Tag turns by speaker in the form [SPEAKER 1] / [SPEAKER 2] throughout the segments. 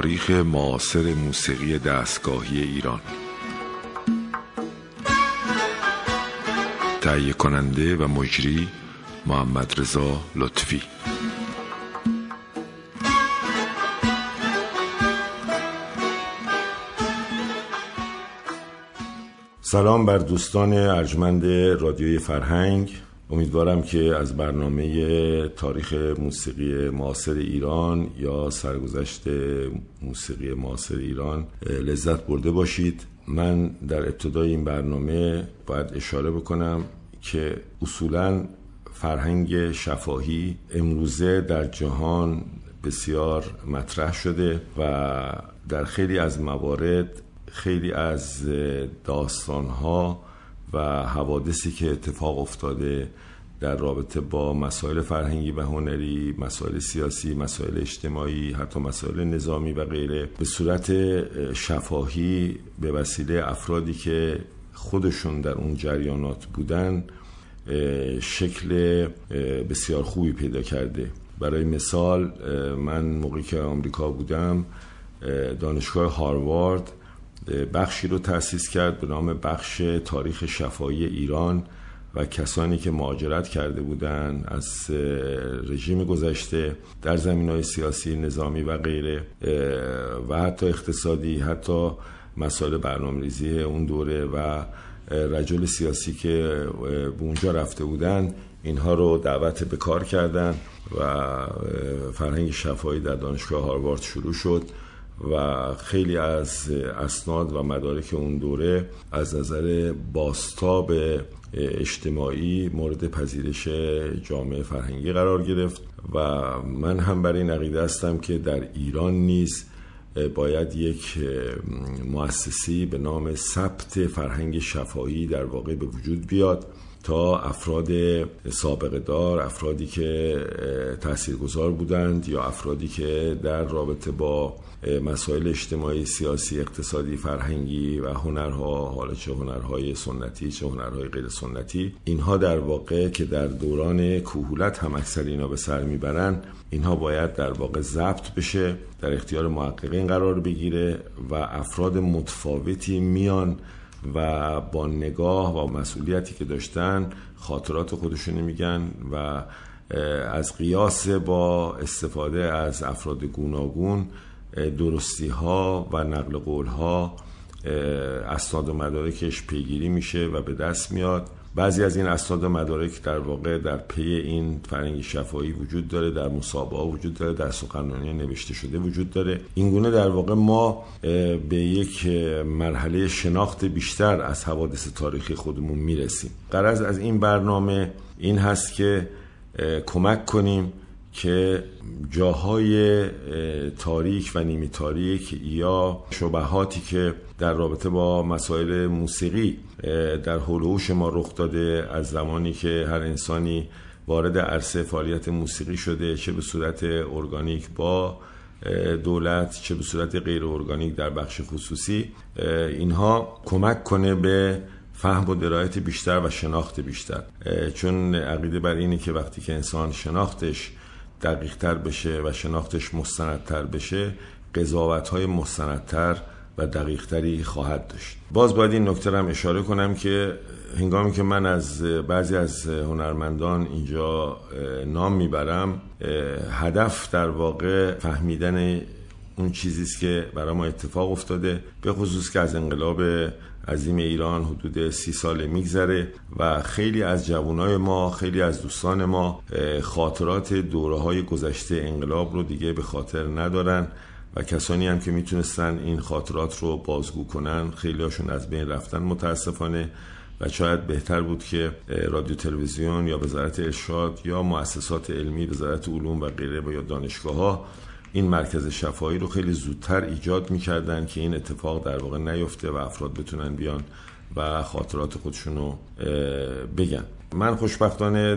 [SPEAKER 1] تاریخ معاصر موسیقی دستگاهی ایران. تهیه کننده و مجری محمد رضا لطفی.
[SPEAKER 2] سلام بر دوستان ارجمند رادیوی فرهنگ. امیدوارم که از برنامه تاریخ موسیقی معاصر ایران یا سرگذشت موسیقی معاصر ایران لذت برده باشید. من در ابتدای این برنامه باید اشاره بکنم که اصولا فرهنگ شفاهی امروزه در جهان بسیار مطرح شده و در خیلی از موارد خیلی از داستانها و حوادثی که اتفاق افتاده در رابطه با مسائل فرهنگی و هنری مسائل سیاسی مسائل اجتماعی حتی مسائل نظامی و غیره به صورت شفاهی به وسیله افرادی که خودشون در اون جریانات بودن شکل بسیار خوبی پیدا کرده. برای مثال من موقعی که آمریکا بودم دانشگاه هاروارد بخشی رو تأسیس کرد به نام بخش تاریخ شفایی ایران و کسانی که مهاجرت کرده بودند از رژیم گذشته در زمین های سیاسی نظامی و غیره و حتی اقتصادی حتی مسائل برنامه ریزی اون دوره و رجل سیاسی که به اونجا رفته بودن اینها رو دعوت به کار کردن و فرهنگ شفایی در دانشگاه هاروارد شروع شد. و خیلی از اسناد و مدارک اون دوره از نظر باستاب اجتماعی مورد پذیرش جامعه فرهنگی قرار گرفت و من هم برای این عقیده هستم که در ایران نیز باید یک مؤسسی به نام ثبت فرهنگ شفایی در واقع به وجود بیاد. تا افراد سابقه دار افرادی که تاثیرگذار بودند یا افرادی که در رابطه با مسائل اجتماعی سیاسی اقتصادی فرهنگی و هنرها حالا چه هنرهای سنتی چه هنرهای غیر سنتی اینها در واقع که در دوران کهولت هم اکثر اینا به سر می‌برن اینها باید در واقع ضبط بشه در اختیار محققین قرار بگیره و افراد متفاوتی میان و با نگاه و مسئولیتی که داشتن خاطرات خودشون میگن و از قیاس با استفاده از افراد گوناگون درستی ها و نقل قول ها اسناد و مدارکش پیگیری میشه و به دست میاد. بعضی از این اسناد و مدارک در واقع در پی این فرنگی شفایی وجود داره در مسابقه وجود داره در سخنرانی نوشته شده وجود داره. این گونه در واقع ما به یک مرحله شناخت بیشتر از حوادث تاریخی خودمون می‌رسیم. قرض از این برنامه این هست که کمک کنیم که جاهای تاریک و نیمی تاریک یا شبهاتی که در رابطه با مسائل موسیقی در حول ما رخ داده از زمانی که هر انسانی وارد عرصه فعالیت موسیقی شده چه به صورت ارگانیک با دولت چه به صورت غیر ارگانیک در بخش خصوصی اینها کمک کنه به فهم و درایت بیشتر و شناخت بیشتر. چون عقیده بر اینه که وقتی که انسان شناختش دقیق تر بشه و شناختش مستندتر بشه قضاوت های مستندتر و دقیق تری خواهد داشت. باز باید این نکته هم اشاره کنم که هنگامی که من از بعضی از هنرمندان اینجا نام می‌برم هدف در واقع فهمیدن اون چیزی است که برای ما اتفاق افتاده به خصوص که از انقلاب عظیم ایران حدود سی سال میگذره و خیلی از جوانای ما خیلی از دوستان ما خاطرات دوره های گذشته انقلاب رو دیگه به خاطر ندارن و کسانی هم که می‌تونستن این خاطرات رو بازگو کنن خیلی هاشون از بین رفتن متاسفانه و شاید بهتر بود که رادیو تلویزیون یا وزارت ارشاد یا مؤسسات علمی وزارت علوم و غیره و یا دانشگاه ها این مرکز شفایی رو خیلی زودتر ایجاد می‌کردن که این اتفاق در واقع نیفته و افراد بتونن بیان و خاطرات خودشون رو بگن. من خوشبختانه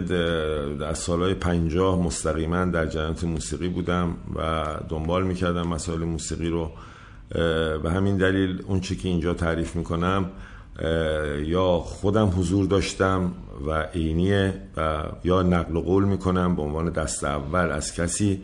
[SPEAKER 2] در سالهای پنجاه مستقیما در جنات موسیقی بودم و دنبال می‌کردم مسائل موسیقی رو به همین دلیل اون چی که اینجا تعریف می‌کنم یا خودم حضور داشتم و عینیه و یا نقل قول می‌کنم به عنوان دست اول از کسی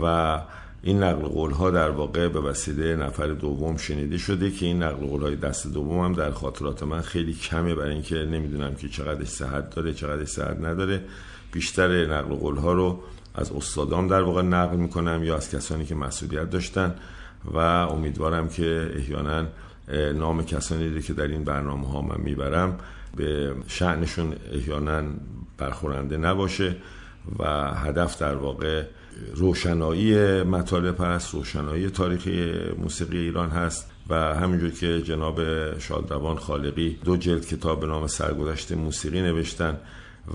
[SPEAKER 2] و این نقل قول ها در واقع به وسیله نفر دوم شنیده شده که این نقل قول های دست دوم هم در خاطرات من خیلی کمه برای اینکه نمی‌دونم که چقدر صحت داره چقدر صحت نداره. بیشتر نقل قول ها رو از استادام در واقع نقل می‌کنم یا از کسانی که مسئولیت داشتن و امیدوارم که احیانا نام کسانی که در این برنامه ها من می‌برم به شعنشون احیانا برخورنده نباشه و هدف در واقع روشنایی مطالب هست روشنایی تاریخی موسیقی ایران هست و همینجور که جناب شادروان خالقی دو جلد کتاب به نام سرگذشت موسیقی نوشتن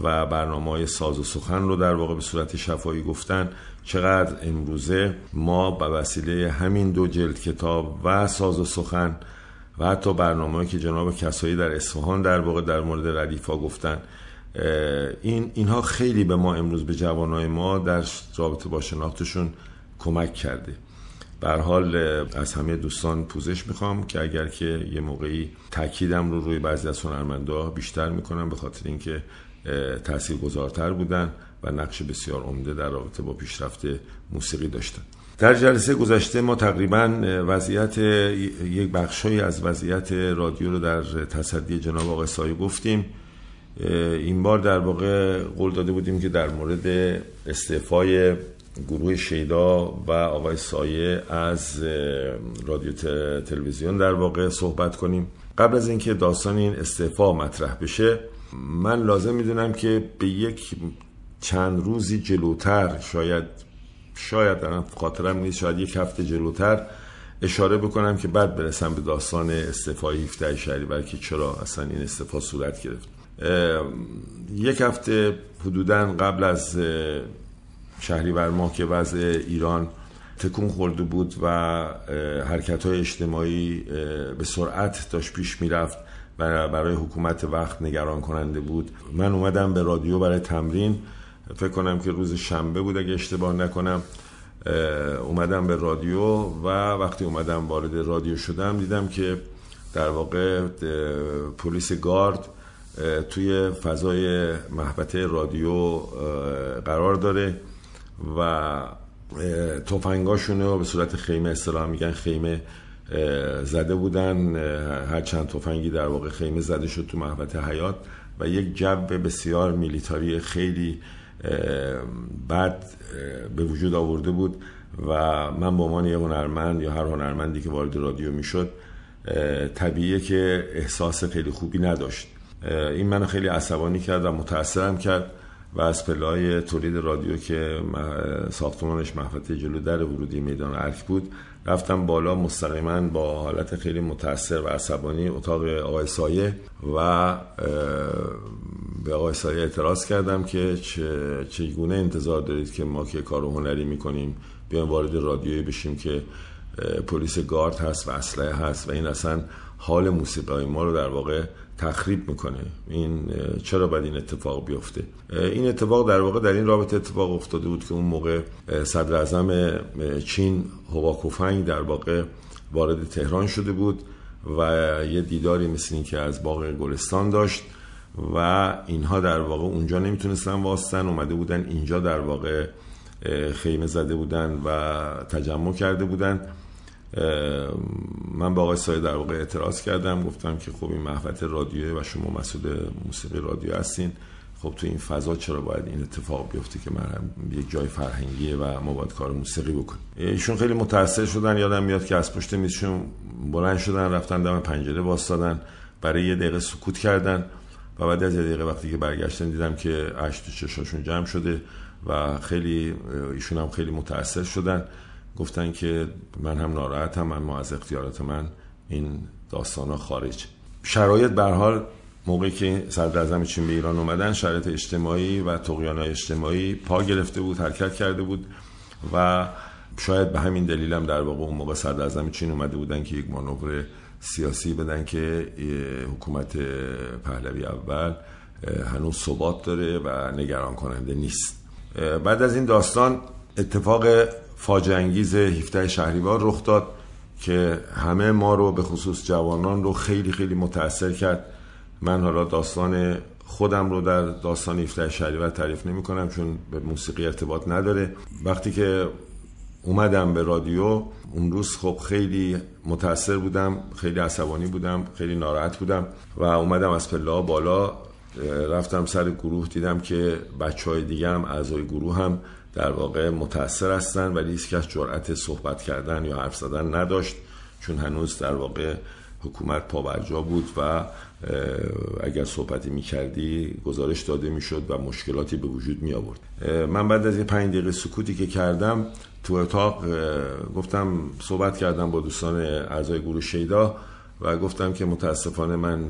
[SPEAKER 2] و برنامه های ساز و سخن رو در واقع به صورت شفایی گفتن چقدر امروزه ما به وسیله همین دو جلد کتاب و ساز و سخن و حتی برنامه که جناب کسایی در اصفهان در واقع در مورد ردیفا گفتن این اینها خیلی به ما امروز به جوانای ما در رابطه با شناختشون کمک کرده. بر حال از همه دوستان پوزش می‌خوام که اگر که یه موقعی تاکیدم رو روی بعضی از هنرمندا بیشتر می‌کنم به خاطر اینکه تأثیر گذارتر بودن و نقش بسیار عمده در رابطه با پیشرفت موسیقی داشتن. در جلسه گذشته ما تقریبا وضعیت یک بخشی از وضعیت رادیو رو در تصدی جناب آقای سایه گفتیم. این بار در واقع قول داده بودیم که در مورد استعفای گروه شیدا و آقای سایه از رادیو تلویزیون در واقع صحبت کنیم. قبل از اینکه داستان این استعفا مطرح بشه من لازم می‌دونم که به یک چند روزی جلوتر شاید شاید در خاطرم نیست شاید یک هفته جلوتر اشاره بکنم که بعد برسم به داستان استعفای 17 شهریور که چرا اصلا این استعفا صورت گرفت. یک هفته حدودا قبل از شهریور ماه که وضع ایران تکون خورده بود و حرکت های اجتماعی به سرعت داشت پیش می‌رفت و برای حکومت وقت نگران کننده بود. من اومدم به رادیو برای تمرین. فکر کنم که روز شنبه بود اگه اشتباه نکنم. اومدم به رادیو و وقتی اومدم وارد رادیو شدم دیدم که در واقع پلیس گارد توی فضای محبته رادیو قرار داره و توفنگاشونو به صورت خیمه اصطلاح میگن خیمه زده بودن. هر چند تفنگی در واقع خیمه زده شد تو محبت حیات و یک جو بسیار میلیتاری خیلی بد به وجود آورده بود و من به عنوان یه هنرمند یا هر هنرمندی که وارد رادیو می‌شد طبیعیه که احساس خیلی خوبی نداشت. این منو خیلی عصبانی کرد و متاثرم کرد و از پلای تولید رادیو که ساختمانش محفظه جلو در ورودی میدان ارک بود رفتم بالا مستقیما با حالت خیلی متاثر و عصبانی اتاق آقای سایه و به آقای سایه اعتراض کردم که چگونه انتظار دارید که ما که کار هنری می‌کنیم بیایم وارد رادیویی بشیم که پلیس گارد هست و اسلحه هست و این اصلا حال موسیقی ما رو در واقع تخریب می‌کنه. این چرا باید این اتفاق بیفته؟ این اتفاق در واقع در این رابطه اتفاق افتاده بود که اون موقع صدر اعظم چین هواکوفنگ در واقع وارد تهران شده بود و یه دیداری مثل این که از باغ گلستان داشت و اینها در واقع اونجا نمی‌تونستن واستن اومده بودن اینجا در واقع خیمه زده بودن و تجمع کرده بودن. من با آقای سایه در واقع اعتراض کردم گفتم که خب این محفت رادیوه و شما مسئول موسیقی رادیو هستین. خب تو این فضا چرا باید این اتفاق بیفته که من یک جای فرهنگیه و ما باید کار موسیقی بکنیم؟ ایشون خیلی متاثر شدن یادم میاد که از پشت میزشون بلند شدن رفتن دم پنجره واسطادن برای یه دقیقه سکوت کردن و بعد از یه دقیقه وقتی که برگشتن دیدم که اشک تو چشاشون جمع شده و خیلی ایشون هم خیلی متاثر شدن. گفتن که من هم ناراحتم اما از اختیارات من این داستان ها خارج. شرایط به حال موقعی که صدر چین به ایران اومدن شرایط اجتماعی و تقیان اجتماعی پا گرفته بود حرکت کرده بود و شاید به همین دلیلم در واقع اون موقع صدر چین اومده بودن که یک مانور سیاسی بدن که حکومت پهلوی اول هنوز ثبات داره و نگران کننده نیست. بعد از این داستان اتفاق فاجعه انگیز 17 شهریور رخ داد که همه ما رو به خصوص جوانان رو خیلی خیلی متاثر کرد. من حالا داستان خودم رو در داستان 17 شهریور تعریف نمی کنم چون به موسیقی ارتباط نداره. وقتی که اومدم به رادیو اون روز خب خیلی متاثر بودم خیلی عصبانی بودم خیلی ناراحت بودم و اومدم از پله بالا رفتم سر گروه دیدم که بچه های دیگه هم اعضای گروه هم در واقع متاثر هستن ولی هیچ کس جرأت صحبت کردن یا حرف زدن نداشت. چون هنوز در واقع حکومت پابرجا بود و اگر صحبتی می کردی گزارش داده می شد و مشکلاتی به وجود می آورد من بعد از یه پنج دقیقه سکوتی که کردم تو اتاق گفتم صحبت کردم با دوستان اعضای گروه شیدا و گفتم که متاسفانه من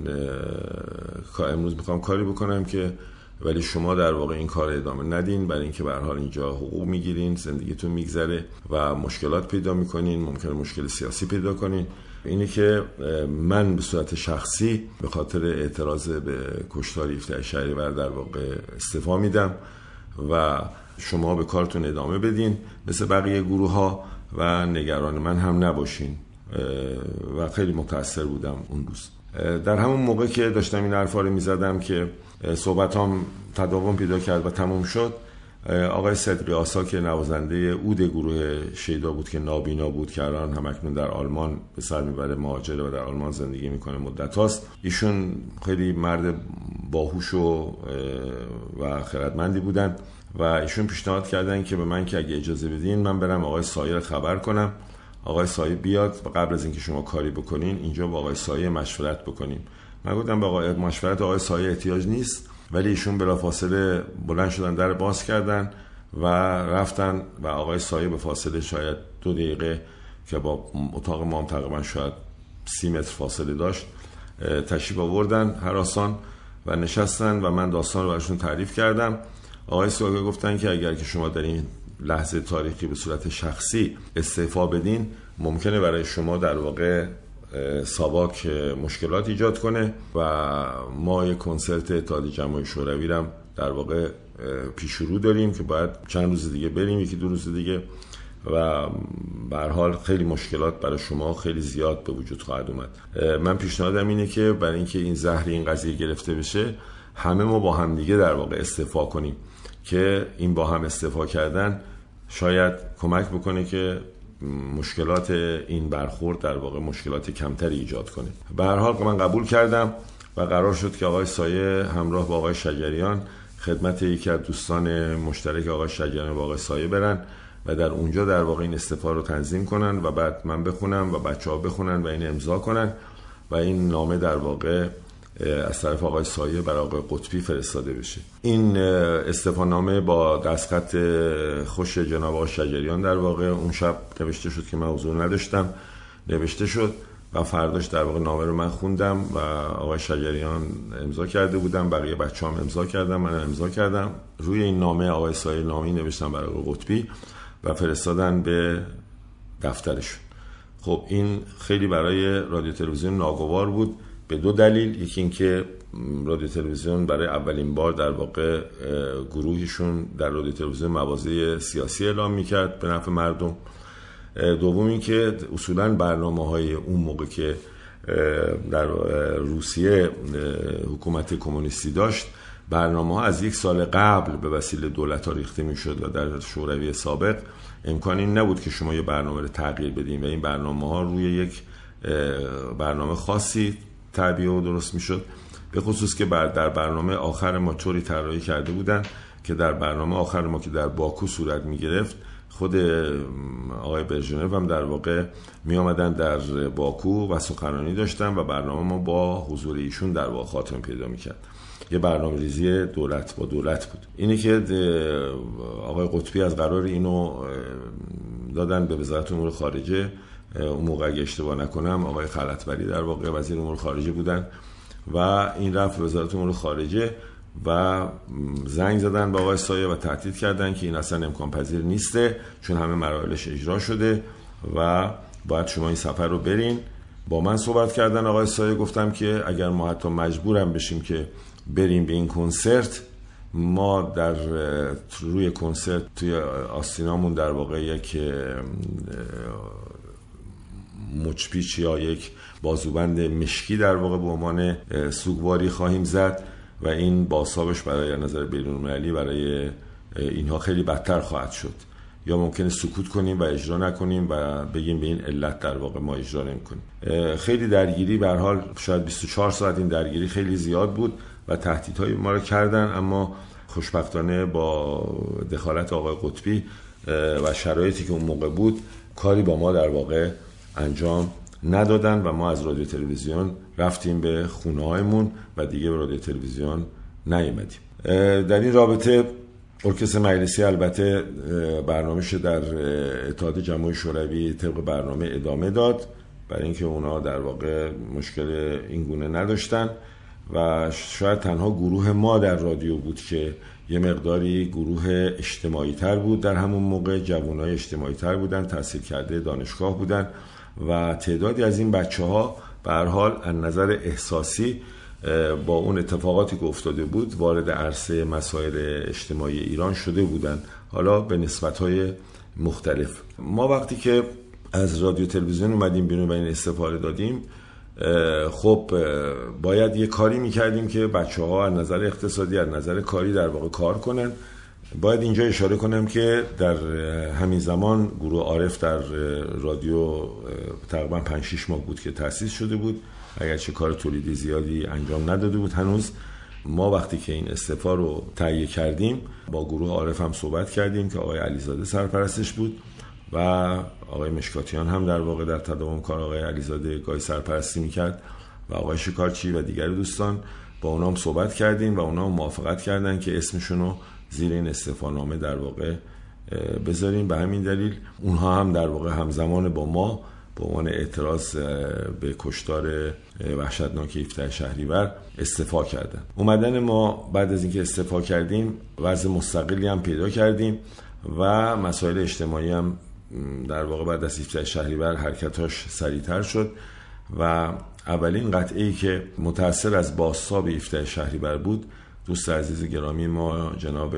[SPEAKER 2] امروز می‌خوام کاری بکنم که ولی شما در واقع این کار ادامه ندین. برای اینکه به حال اینجا حقوق می‌گیرین زندگیتون میگذره و مشکلات پیدا می‌کنین ممکن مشکل سیاسی پیدا کنین. اینه که من به صورت شخصی به خاطر اعتراض به کشتار شهری شهریور در واقع استفا میدم و شما به کارتون ادامه بدین مثل بقیه گروه ها و نگران من هم نباشین. و خیلی متاثر بودم اون روز. در همون موقع که داشتم این حرفا رو می‌زدم که صحبتام تداوم پیدا کرد و تموم شد آقای صدقی آسا که نوازنده اود گروه شیدا بود که نابینا بود که الان همکنون در آلمان به سر می‌بره مهاجره و در آلمان زندگی می‌کنه مدت هاست. ایشون خیلی مرد باهوش و و خردمندی بودن و ایشون پیشنهاد کردن که به من که اگه اجازه بدین من برم آقای سایه خبر کنم. آقای سایه بیاد و قبل از اینکه شما کاری بکنین اینجا با آقای سایه مشورت بکنیم. من گفتم به آقای مشورت آقای سایه احتیاج نیست ولی ایشون بلافاصله بلند شدن در باز کردن و رفتن و آقای سایه به فاصله شاید دو دقیقه که با اتاق ما هم تقریبا شاید سی متر فاصله داشت تشریف آوردن هراسان و نشستن و من داستان رو برشون تعریف کردم. آقای سایه گفتن که اگر که شما در این لحظه تاریخی به صورت شخصی استعفا بدین ممکنه برای شما در واقع ساواک مشکلات ایجاد کنه و ما یک کنسرت اتحادیه جمعی شوروی هم در واقع پیش رو داریم که باید چند روز دیگه بریم یکی دو روز دیگه و به حال خیلی مشکلات برای شما خیلی زیاد به وجود خواهد اومد. من پیشنهادم اینه که برای اینکه این زهر این قضیه گرفته بشه همه ما با هم دیگه در واقع استفا کنیم که این با هم استفا کردن شاید کمک بکنه که مشکلات این برخورد در واقع مشکلات کمتری ایجاد کنه. به هر حال من قبول کردم و قرار شد که آقای سایه همراه با آقای شجریان خدمت یکی از دوستان مشترک آقای شجریان و آقای سایه برن و در اونجا در واقع این استفا رو تنظیم کنن و بعد من بخونم و بچه ها بخونن و این امضا کنن و این نامه در واقع از طرف آقای سایه برای آقای قطبی فرستاده بشه. این استفانامه با دستخط خوش جناب آقای شجریان در واقع اون شب نوشته شد که من حضور نداشتم. نوشته شد و فرداش در واقع نامه رو من خوندم و آقای شجریان امضا کرده بودم. بقیه بچه هم امضا کردم من امضا کردم. روی این نامه آقای سایه نامی نوشتم برای آقای قطبی و فرستادن به دفترشون. خب این خیلی برای رادیو تلویزیون ناگوار بود. به دو دلیل. یکی اینکه رادیو تلویزیون برای اولین بار در واقع گروهشون در رادیو تلویزیون موازه سیاسی اعلام می‌کرد به نفع مردم. دوم اینکه اصولا برنامه های اون موقع که در روسیه حکومت کمونیستی داشت برنامه ها از یک سال قبل به وسیله دولت ها ریخته می‌شد و در شوروی سابق. امکانی نبود که شما یه برنامه رو تغییر بدیم و این برنامه ها روی یک برنامه خاصی تعبیه و درست می‌شد به خصوص که در برنامه آخر ما طوری طراحی کرده بودن که در برنامه آخر ما که در باکو صورت می گرفت خود آقای برژنف هم در واقع می آمدن در باکو و سخنرانی داشتن و برنامه ما با حضور ایشون در واقع خاتم پیدا می کرد یه برنامه ریزی دولت با دولت بود. اینه که آقای قطبی از قرار اینو دادن به وزارت امور خارجه اون موقع اگه اشتباه نکنم آقای خلطبری در واقع وزیر امور خارجه بودن و این رفت وزارت امور خارجه و زنگ زدن به آقای سایه و تهدید کردن که این اصلا امکان پذیر نیسته چون همه مراحلش اجرا شده و باید شما این سفر رو برین. با من صحبت کردن آقای سایه گفتم که اگر ما حتی مجبورم بشیم که بریم به این کنسرت ما در روی کنسرت توی آستینامون در واقع یک مچپیچ یا یک بازوبند مشکی در واقع به عنوان سوگواری خواهیم زد و این باسابش برای نظر بیرون برای اینها خیلی بدتر خواهد شد. یا ممکنه سکوت کنیم و اجرا نکنیم و بگیم به این علت در واقع ما اجرا نمی‌کنیم. خیلی درگیری به حال شاید 24 ساعت این درگیری خیلی زیاد بود و تهدیدهای ما رو کردن اما خوشبختانه با دخالت آقای قطبی و شرایطی که اون موقع بود کاری با ما در واقع انجام ندادن و ما از رادیو تلویزیون رفتیم به خونه هایمون و دیگه به رادیو تلویزیون نیومدیم. در این رابطه ارکستر مجلسی البته برنامهش در اتحاد جمهوری شوروی طبق برنامه ادامه داد. برای اینکه اونا در واقع مشکل این گونه نداشتن و شاید تنها گروه ما در رادیو بود که یه مقداری گروه اجتماعی تر بود. در همون موقع جوانای اجتماعی تر بودن تحصیل کرده دانشگاه بودن. و تعدادی از این بچه ها حال از نظر احساسی با اون اتفاقاتی که افتاده بود وارد عرصه مسائل اجتماعی ایران شده بودن حالا به نسبت مختلف. ما وقتی که از رادیو تلویزیون اومدیم بیرون و این استفاده دادیم خب باید یه کاری می‌کردیم که بچه ها از نظر اقتصادی از نظر کاری در واقع کار کنن. باید اینجا اشاره کنم که در همین زمان گروه عارف در رادیو تقریبا 5 6 ماه بود که تأسیس شده بود. اگرچه کار تولیدی زیادی انجام نداده بود هنوز. ما وقتی که این استفا رو تهیه کردیم با گروه عارف هم صحبت کردیم که آقای علیزاده سرپرستش بود و آقای مشکاتیان هم در واقع در تداوم کار آقای علیزاده گاهی سرپرستی می‌کرد و آقای شکارچی و دیگر دوستان با اونام صحبت کردیم و اونا موافقت کردن که اسمشون رو زیر این استفانامه در واقع بذاریم. به همین دلیل اونها هم در واقع همزمان با ما به عنوان اعتراض به کشتار وحشتناک افتح شهریور استفا کردن. اومدن ما بعد از اینکه استفا کردیم وضع مستقلی هم پیدا کردیم و مسائل اجتماعی هم در واقع بعد از افتح شهریور حرکتاش سریعتر شد و اولین قطعه ای که متأثر از باستاب افتح شهریور بود دوست عزیز گرامی ما جناب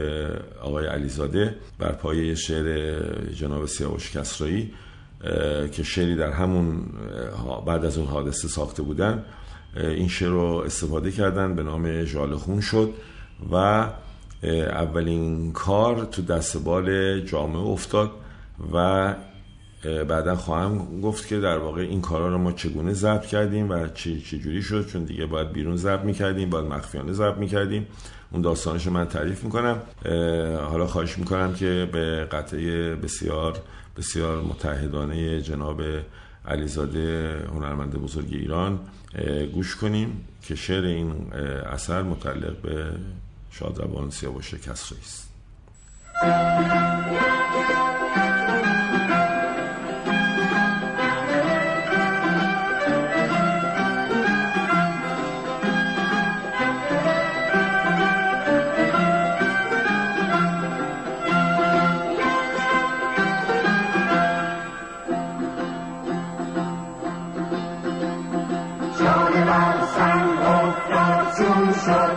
[SPEAKER 2] آقای علیزاده بر پایه شعر جناب سیاوش کسرایی که شعری در همون بعد از اون حادثه ساخته بودن این شعر رو استفاده کردن به نام جال خون شد و اولین کار تو دستبال جامعه افتاد و بعدا خواهم گفت که در واقع این کارا رو ما چگونه ضبط کردیم و چه جوری شد؟ چون دیگه باید بیرون ضبط می‌کردیم باید مخفیانه ضبط می‌کردیم. اون داستانش من تعریف می‌کنم. حالا خواهش می‌کنم که به قطعه بسیار بسیار متحدانه جناب علیزاده هنرمند بزرگ ایران گوش کنیم که شعر این اثر متعلق به شادروان سیاوش کسری است.
[SPEAKER 3] 雄山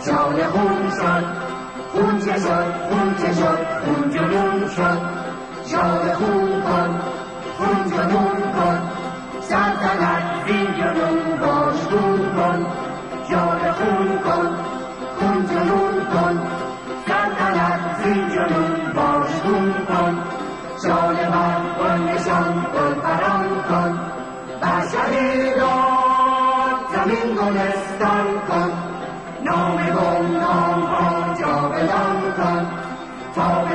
[SPEAKER 3] 照亮红山红旗山红旗山红军龙船照亮红帆红军龙船下大雨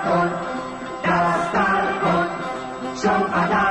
[SPEAKER 3] Dastarkon, Dastarkon, schon allein.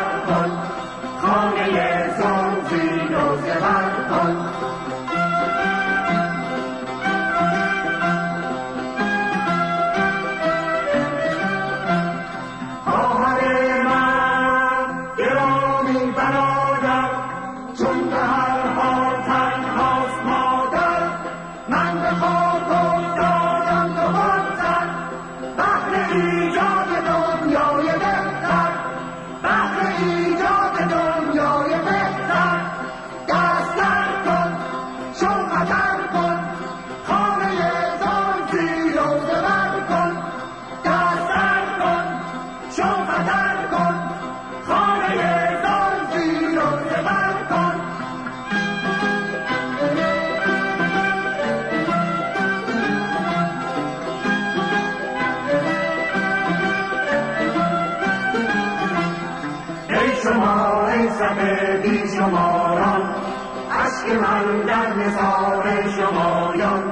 [SPEAKER 3] من در نثار شمایان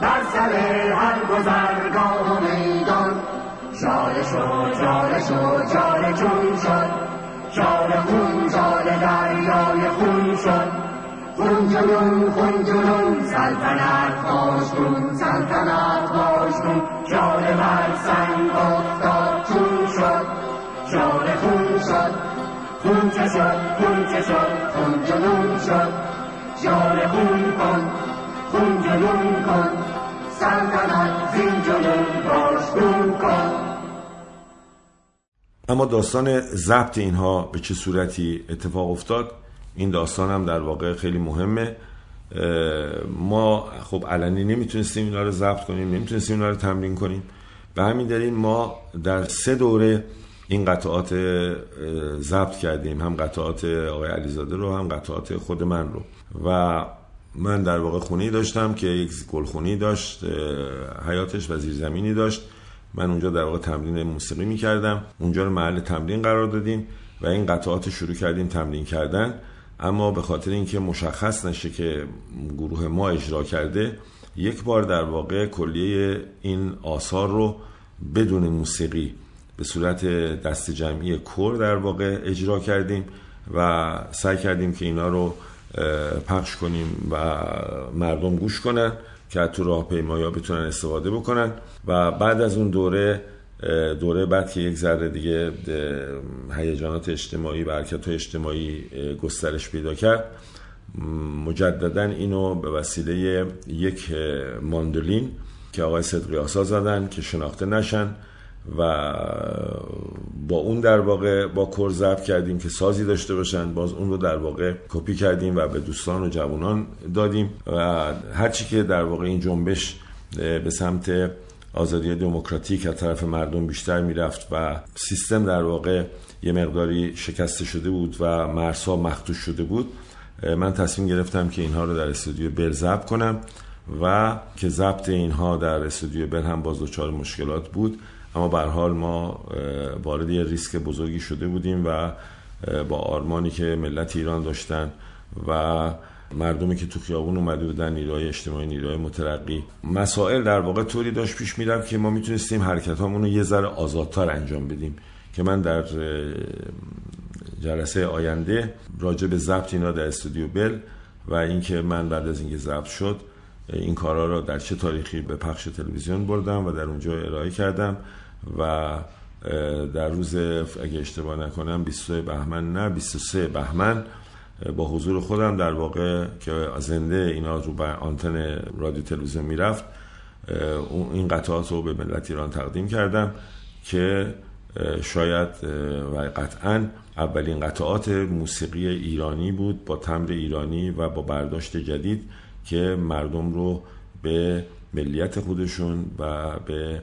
[SPEAKER 3] بر سر هر گذرگاه جاله شد جاله شد جاله چون شد. جاله خون جاله دریای خون شد. خون جنون خون جنون سلطنت باش کن سلطنت باش کن جاله بر سنگ افتاد چون شد. جاله خون شد. خون چه شد؟ خون چه شد؟ خون جنون شد. جان خون کن خون جنون کن. سلطنت زین جنون باش کن.
[SPEAKER 2] اما داستان ضبط اینها به چه صورتی اتفاق افتاد این داستان هم در واقع خیلی مهمه. ما خب علنی نمی‌تونستیم اینا رو ضبط کنیم نمی‌تونستیم اینا رو تمرین کنیم. به همین دلیل ما در سه دوره این قطعات ضبط کردیم هم قطعات آقای علیزاده رو هم قطعات خود من رو. و من در واقع خونی داشتم که یک گلخونی داشت حیاتش و زیرزمینی داشت. من اونجا در واقع تمرین موسیقی می کردم اونجا رو محل تمرین قرار دادیم و این قطعات شروع کردیم تمرین کردن. اما به خاطر اینکه مشخص نشه که گروه ما اجرا کرده یک بار در واقع کلیه این آثار رو بدون موسیقی به صورت دست جمعی کور در واقع اجرا کردیم و سعی کردیم که اینا رو پخش کنیم و مردم گوش کنن. که تو راه پیمایا بتونن استفاده بکنن و بعد از اون دوره دوره بعد که یک ذره دیگه هیجانات اجتماعی و حرکت اجتماعی گسترش پیدا کرد مجددا اینو به وسیله یک ماندولین که آقای صدقی آسا زدن که شناخته نشن. و با اون در واقع با کور ضبط کردیم که سازی داشته باشن باز اون رو در واقع کپی کردیم و به دوستان و جوانان دادیم و هرچی که در واقع این جنبش به سمت آزادی دموکراتیک از طرف مردم بیشتر می‌رفت و سیستم در واقع یه مقداری شکسته شده بود و مرسا مختوش شده بود من تصمیم گرفتم که اینها رو در استودیو بل ضبط کنم و که ضبط اینها در استودیو بل هم باز دچار مشکلات بود. اما به حال ما وارد یه ریسک بزرگی شده بودیم و با آرمانی که ملت ایران داشتن و مردمی که تو خیابون اومده بودن نیروهای اجتماعی نیروهای مترقی. مسائل در واقع طوری داشت پیش می‌رفت که ما می‌تونستیم حرکت رو یه ذره آزادتر انجام بدیم. که من در جلسه آینده راجع به ضبط اینا در استودیو بل و اینکه من بعد از اینکه ضبط شد این کارا را در چه تاریخی به پخش تلویزیون بردم و در اونجا ارائه کردم. و در روز اگه اشتباه نکنم 23 بهمن نه 23 بهمن با حضور خودم در واقع که زنده اینا رو به آنتن رادیو تلویزیون می‌رفت این قطعات رو به ملت ایران تقدیم کردم که شاید و قطعا اولین قطعات موسیقی ایرانی بود با تمر ایرانی و با برداشت جدید که مردم رو به ملیت خودشون و به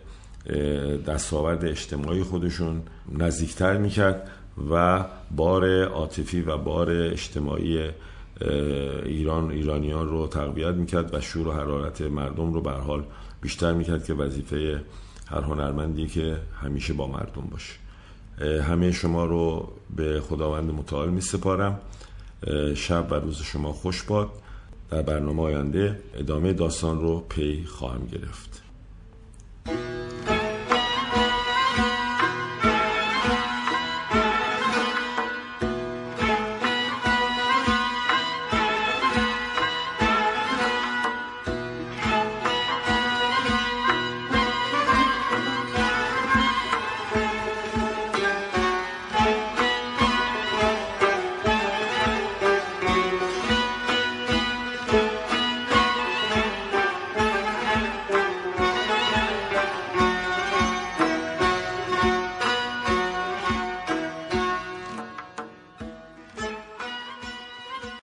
[SPEAKER 2] دستاورد اجتماعی خودشون نزدیکتر می‌کرد و بار عاطفی و بار اجتماعی ایران ایرانیان رو تقویت می‌کرد و شور و حرارت مردم رو به حال بیشتر می‌کرد که وظیفه هر هنرمندی که همیشه با مردم باشه. همه شما رو به خداوند متعال می سپارم شب و روز شما خوش باد. در برنامه آینده ادامه داستان رو پی خواهم گرفت.